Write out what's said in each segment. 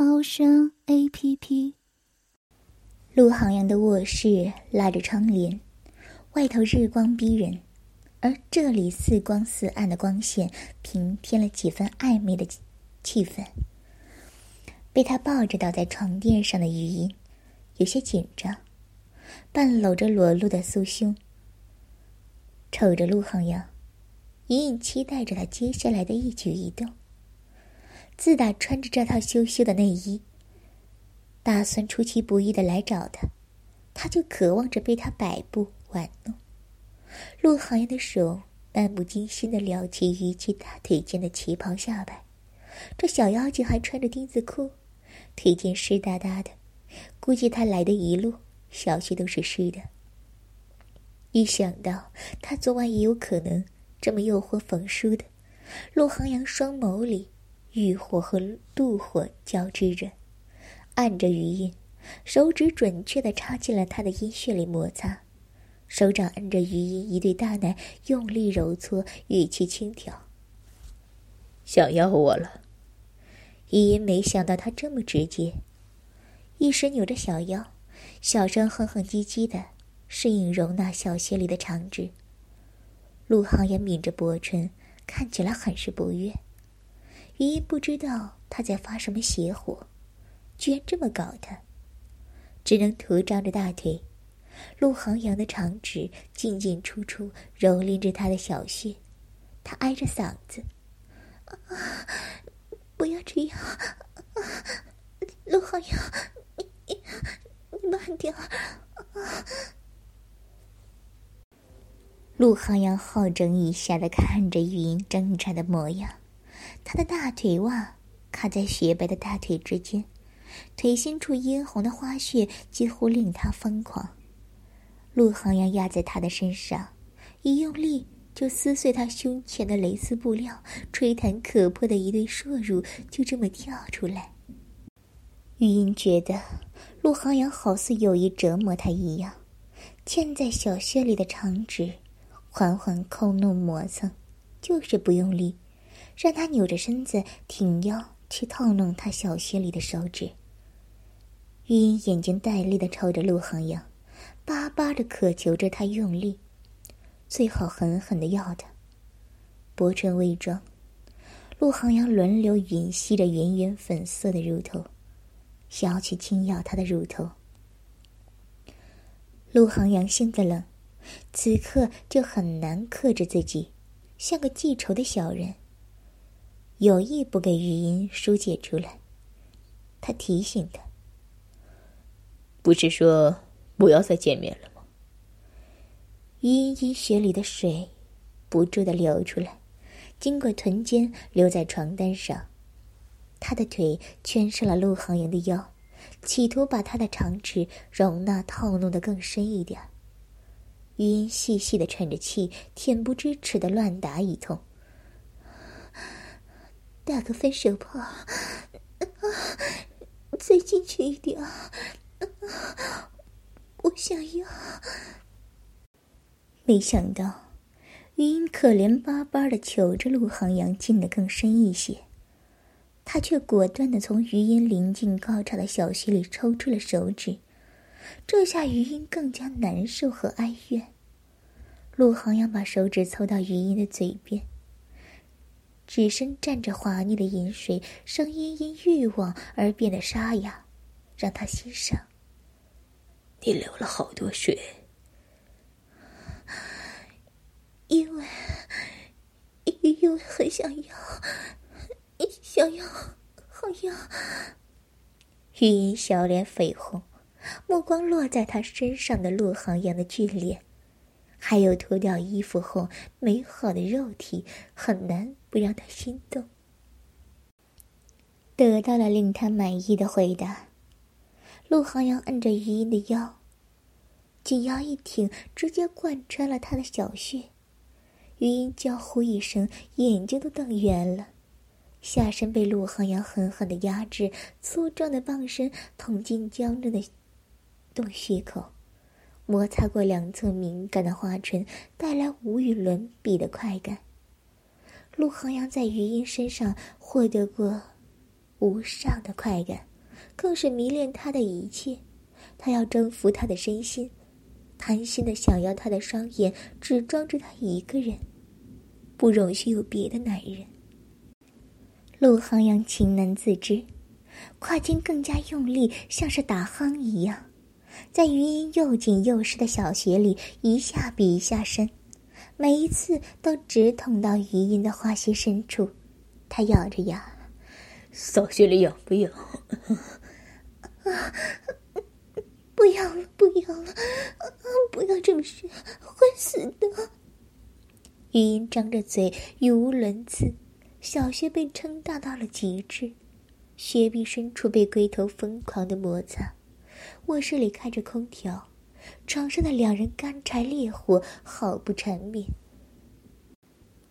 猫声 A P P。陆航阳的卧室拉着窗帘，外头日光逼人，而这里似光似暗的光线平添了几分暧昧的气氛。被他抱着倒在床垫上的余音，有些紧张，半搂着裸露的酥胸，瞅着陆航阳。隐隐期待着他接下来的一举一动。自打穿着这套羞羞的内衣，打算出其不意的来找他，他就渴望着被他摆布玩弄。陆航阳的手漫不经心的撩起于其大腿间的旗袍下摆，这小妖精还穿着丁字裤，腿间湿哒哒的，估计他来的一路小穴都是湿的。一想到他昨晚也有可能。这么诱惑冯叔的，陆航阳双眸里欲火和妒火交织着，按着余音，手指准确的插进了他的阴穴里摩擦，手掌按着余音一对大奶用力揉搓，语气轻佻：“想要我了。”余音没想到他这么直接，一时扭着小腰，小声哼哼唧唧的，适应容纳小穴里的长指。陆航也抿着薄唇，看起来很是不悦。余音不知道他在发什么邪火，居然这么搞他，只能徒张着大腿。陆航阳的长指进进出出蹂躏着他的小穴，他挨着嗓子：“不要这样，陆航阳，你你你慢点儿。”陆航阳好整以暇的看着玉英挣扎的模样，他的大腿袜卡在雪白的大腿之间，腿心处殷红的花穴几乎令他疯狂。陆航阳压在他的身上，一用力就撕碎他胸前的蕾丝布料，吹弹可破的一对硕乳就这么跳出来。玉音觉得陆航阳好似有意折磨他一样，嵌在小穴里的长指。缓缓抠弄磨蹭，就是不用力，让他扭着身子挺腰去套弄他小穴里的手指。玉英眼睛带泪的瞅着陆航阳，巴巴的渴求着他用力，最好狠狠的要他。薄唇微张，陆航阳轮流吮吸着圆圆粉色的乳头，想要去轻咬他的乳头。陆航阳性子冷。此刻就很难克制自己，像个记仇的小人。有意不给玉音疏解出来，他提醒他：“不是说不要再见面了吗？”余音阴血里的水不住的流出来，经过臀尖留在床单上，他的腿圈上了陆航阳的腰，企图把他的长指容纳套弄的更深一点。余音细细的喘着气，恬不知耻的乱打一通。打个分手炮，再进去一点，我想要。没想到，余音可怜巴巴的求着陆航阳进得更深一些，他却果断的从余音临近高潮的小溪里抽出了手指。这下余音更加难受和哀怨。陆航阳把手指凑到余音的嘴边，指身蘸着滑腻的饮水，声音因欲望而变得沙哑，让他欣赏。你流了好多血，因为，因为很想要，想要，好要。玉音小脸绯红。目光落在他身上的陆航阳的俊脸，还有脱掉衣服后美好的肉体，很难不让他心动。得到了令他满意的回答，陆航阳按着余音的腰，紧腰一挺，直接贯穿了他的小穴。余音娇呼一声，眼睛都瞪圆了，下身被陆航阳狠狠的压制，粗壮的棒身捅进僵着的洞穴口，摩擦过两侧敏感的花唇，带来无与伦比的快感。陆航阳在余音身上获得过无上的快感。更是迷恋他的一切，他要征服他的身心，贪心的想要他的双眼只装着他一个人，不容许有别的男人。陆航阳情难自制，胯筋更加用力，像是打夯一样，在余音又紧又湿的小穴里一下比一下深，每一次都直捅到余音的花心深处。他咬着牙，小穴里痒不痒？啊！不要了，不要了！不要这么深，会死的。余音张着嘴，语无伦次，小穴被撑大到了极致，穴壁深处被龟头疯狂的摩擦。卧室里开着空调，床上的两人干柴烈火，好不缠绵。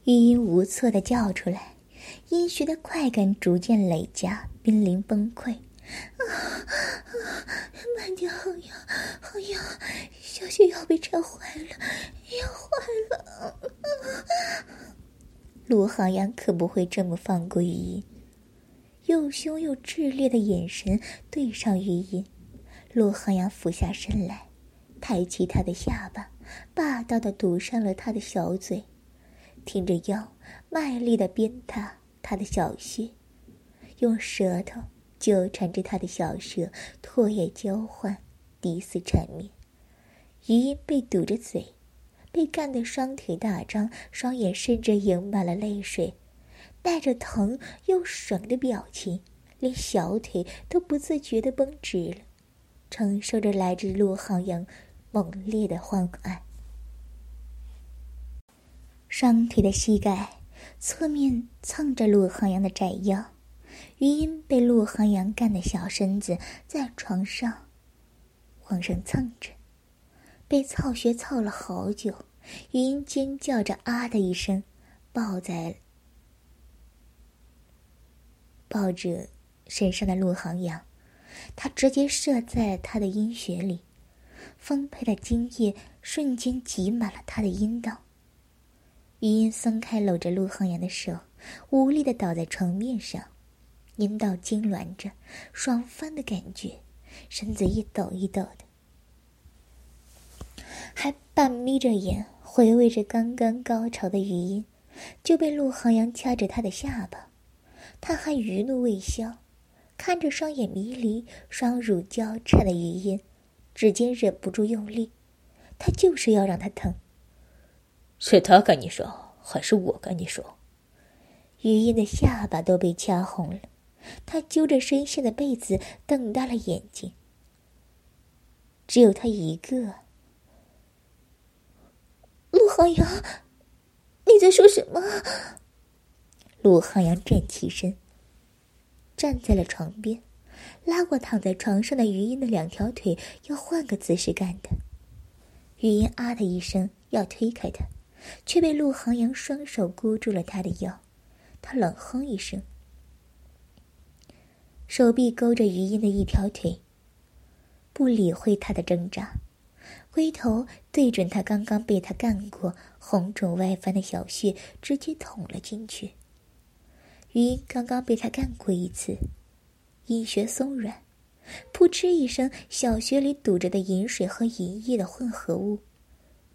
余音无措的叫出来，阴穴的快感逐渐累加，濒临崩溃。啊啊！慢点，好痒，好痒！小雪要被缠坏了，要坏了！陆航阳可不会这么放过余音，又凶又炽烈的眼神对上余音。陆航阳俯下身来，抬起他的下巴，霸道的堵上了他的小嘴，挺着腰，卖力的鞭打他的小穴，用舌头。纠缠着他的小舌，唾液交换，抵死缠绵。余音被堵着嘴，被干得双腿大张，双眼甚至盈满了泪水，带着疼又爽的表情，连小腿都不自觉地绷直了，承受着来自陆航阳猛烈的欢爱。双腿的膝盖侧面蹭着陆航阳的窄腰。余音被陆航阳干的小身子在床上往上蹭着，被操穴操了好久。余音尖叫着“啊”的一声，抱在抱着身上的陆航阳，他直接射在他的阴穴里，丰沛的精液瞬间挤满了他的阴道。余音松开搂着陆航阳的手，无力的倒在床面上。阴道痉挛着，爽翻的感觉，身子一抖一抖的，还半眯着眼回味着刚刚高潮的余音，就被陆航阳掐着他的下巴，他还余怒未消，看着双眼迷离、双乳交叉的余音，指尖忍不住用力，他就是要让他疼。是他跟你说，还是我跟你说？余音的下巴都被掐红了。他揪着身下的被子，瞪大了眼睛。只有他一个。陆航阳，你在说什么？陆航阳站起身，站在了床边，拉过躺在床上的余音的两条腿，要换个姿势干的。余音啊的一声，要推开他，却被陆航阳双手箍住了他的腰。他冷哼一声。手臂勾着余音的一条腿，不理会他的挣扎，龟头对准他刚刚被他干过、红肿外翻的小穴，直接捅了进去。余音刚刚被他干过一次，阴穴松软，噗嗤一声，小穴里堵着的饮水和银液的混合物，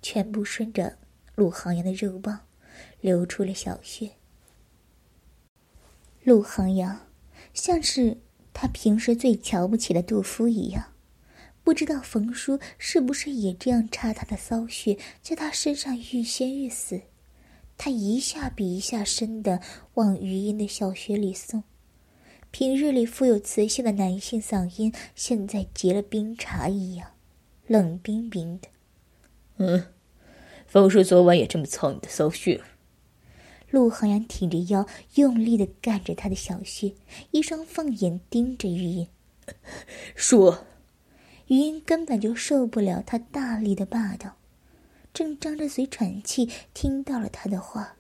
全部顺着陆航阳的肉棒流出了小穴。陆航阳。像是他平时最瞧不起的杜甫一样，不知道冯叔是不是也这样插他的骚穴，在他身上欲仙欲死。他一下比一下深的往余音的小穴里送，平日里富有磁性的男性嗓音，现在结了冰碴一样，冷冰冰的。嗯，冯叔昨晚也这么操你的骚穴？陆航阳挺着腰，用力的干着他的小穴，一双凤眼盯着余音，说：“余音根本就受不了他大力的霸道，正张着嘴喘气，听到了他的话，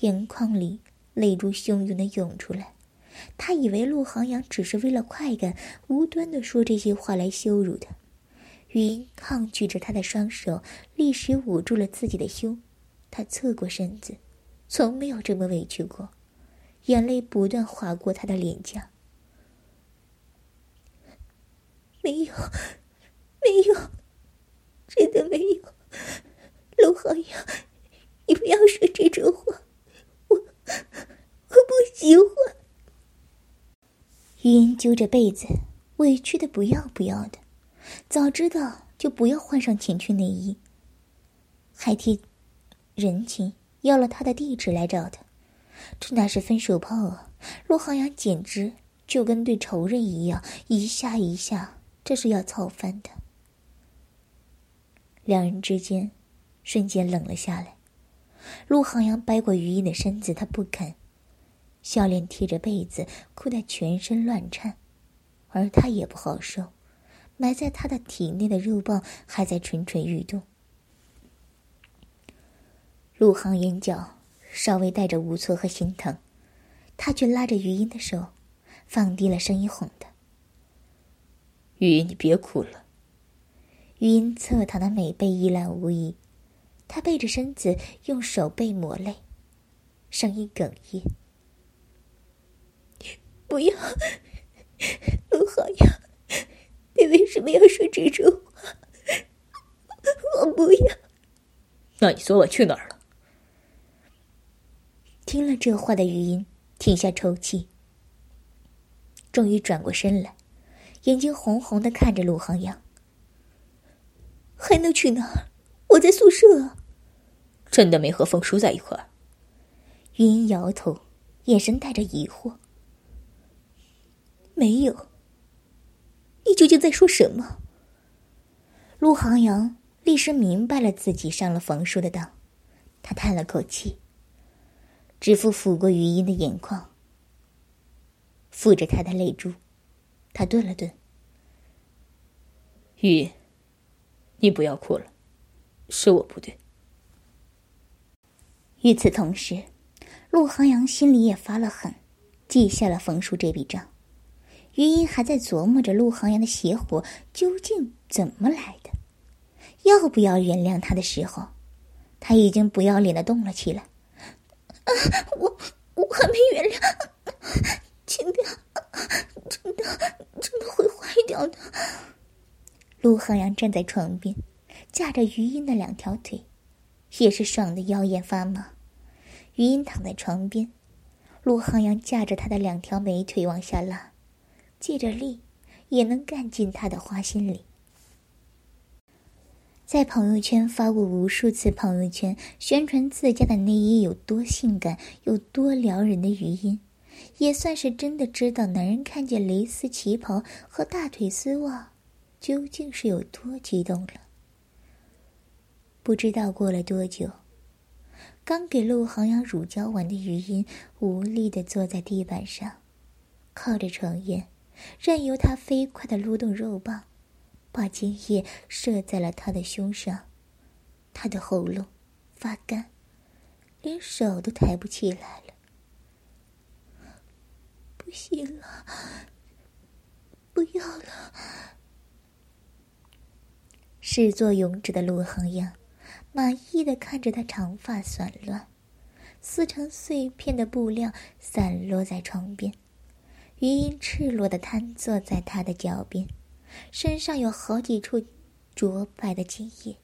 眼眶里泪珠汹涌的涌出来。他以为陆航阳只是为了快感，无端的说这些话来羞辱他。云抗拒着他的双手，立时捂住了自己的胸。他侧过身子，从没有这么委屈过，眼泪不断划过他的脸颊。没有，没有，真的没有。陆浩洋，你不要说这种话，我我不喜欢。余音揪着被子，委屈的不要不要的。早知道就不要换上情趣内衣，还替人情要了他的地址来找他，这哪是分手炮啊！陆浩洋简直就跟对仇人一样，一下一下。这是要操翻的。两人之间瞬间冷了下来。陆航阳掰过余音的身子，他不肯，笑脸贴着被子，哭得全身乱颤，而他也不好受，埋在他的体内的肉棒还在蠢蠢欲动。陆航眼角稍微带着无措和心疼，他却拉着余音的手，放低了声音哄她。玉音，你别哭了。玉音侧躺的美背一览无遗，她背着身子，用手背抹泪，声音哽咽：“不要，陆浩洋，你为什么要说这种话？我不要。那你昨晚去哪儿了？”听了这话的余音停下抽泣，终于转过身来。眼睛红红的看着陆航阳，还能去哪儿？我在宿舍。真的没和风叔在一块儿。云音摇头，眼神带着疑惑。没有。你究竟在说什么？陆航阳立时明白了自己上了冯叔的当，他叹了口气，指腹抚过余音的眼眶，抚着她的泪珠。他顿了顿，玉，你不要哭了，是我不对。与此同时，陆航阳心里也发了狠，记下了冯叔这笔账。余音还在琢磨着陆航阳的邪火究竟怎么来的，要不要原谅他的时候，他已经不要脸的动了起来。啊，我我还没原谅，轻点，真的。真的会坏掉的。陆航阳站在床边，架着余音的两条腿，也是爽的腰眼发麻。余音躺在床边，陆航阳架着他的两条美腿往下拉，借着力也能干进他的花心里。在朋友圈发过无数次朋友圈宣传自家的内衣有多性感、有多撩人的余音。也算是真的知道男人看见蕾丝旗袍和大腿丝袜，究竟是有多激动了。不知道过了多久，刚给陆航阳乳胶完的余音无力的坐在地板上，靠着床沿，任由他飞快的撸动肉棒，把精液射在了他的胸上，他的喉咙发干，连手都抬不起来了。不行了，不要了！始作俑者的陆恒阳满意的看着他长发散乱、撕成碎片的布料散落在床边，余音赤裸的瘫坐在他的脚边，身上有好几处灼白的精液。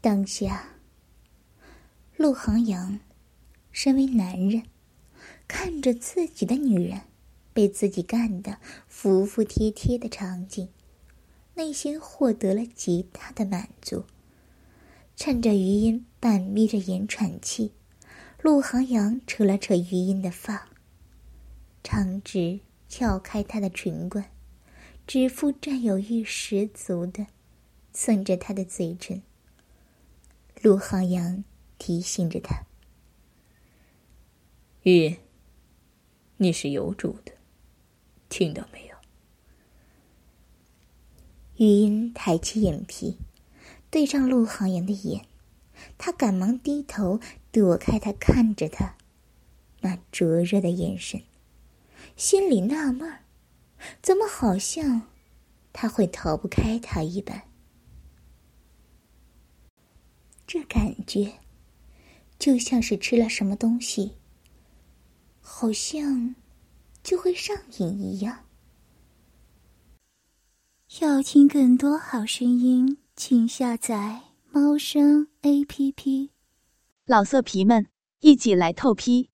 当下，陆航阳身为男人。看着自己的女人被自己干的服服帖帖的场景，内心获得了极大的满足。趁着余音半眯着眼喘气，陆航阳扯了扯余音的发，长指撬开她的唇冠，指腹占有欲十足的蹭着她的嘴唇。陆航阳提醒着他：“玉。”你是有主的，听到没有？余音抬起眼皮，对上陆航阳的眼，他赶忙低头躲开他看着他那灼热的眼神，心里纳闷儿，怎么好像他会逃不开他一般？这感觉就像是吃了什么东西，好像就会上瘾一样。要听更多好声音，请下载猫声 A P P。老色皮们，一起来透批！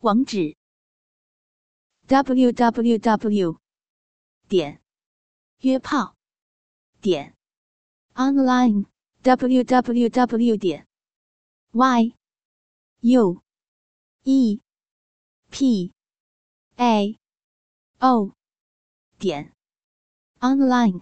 网址：w w w 点约炮点 online w w w 点 y u e p a o 点 online。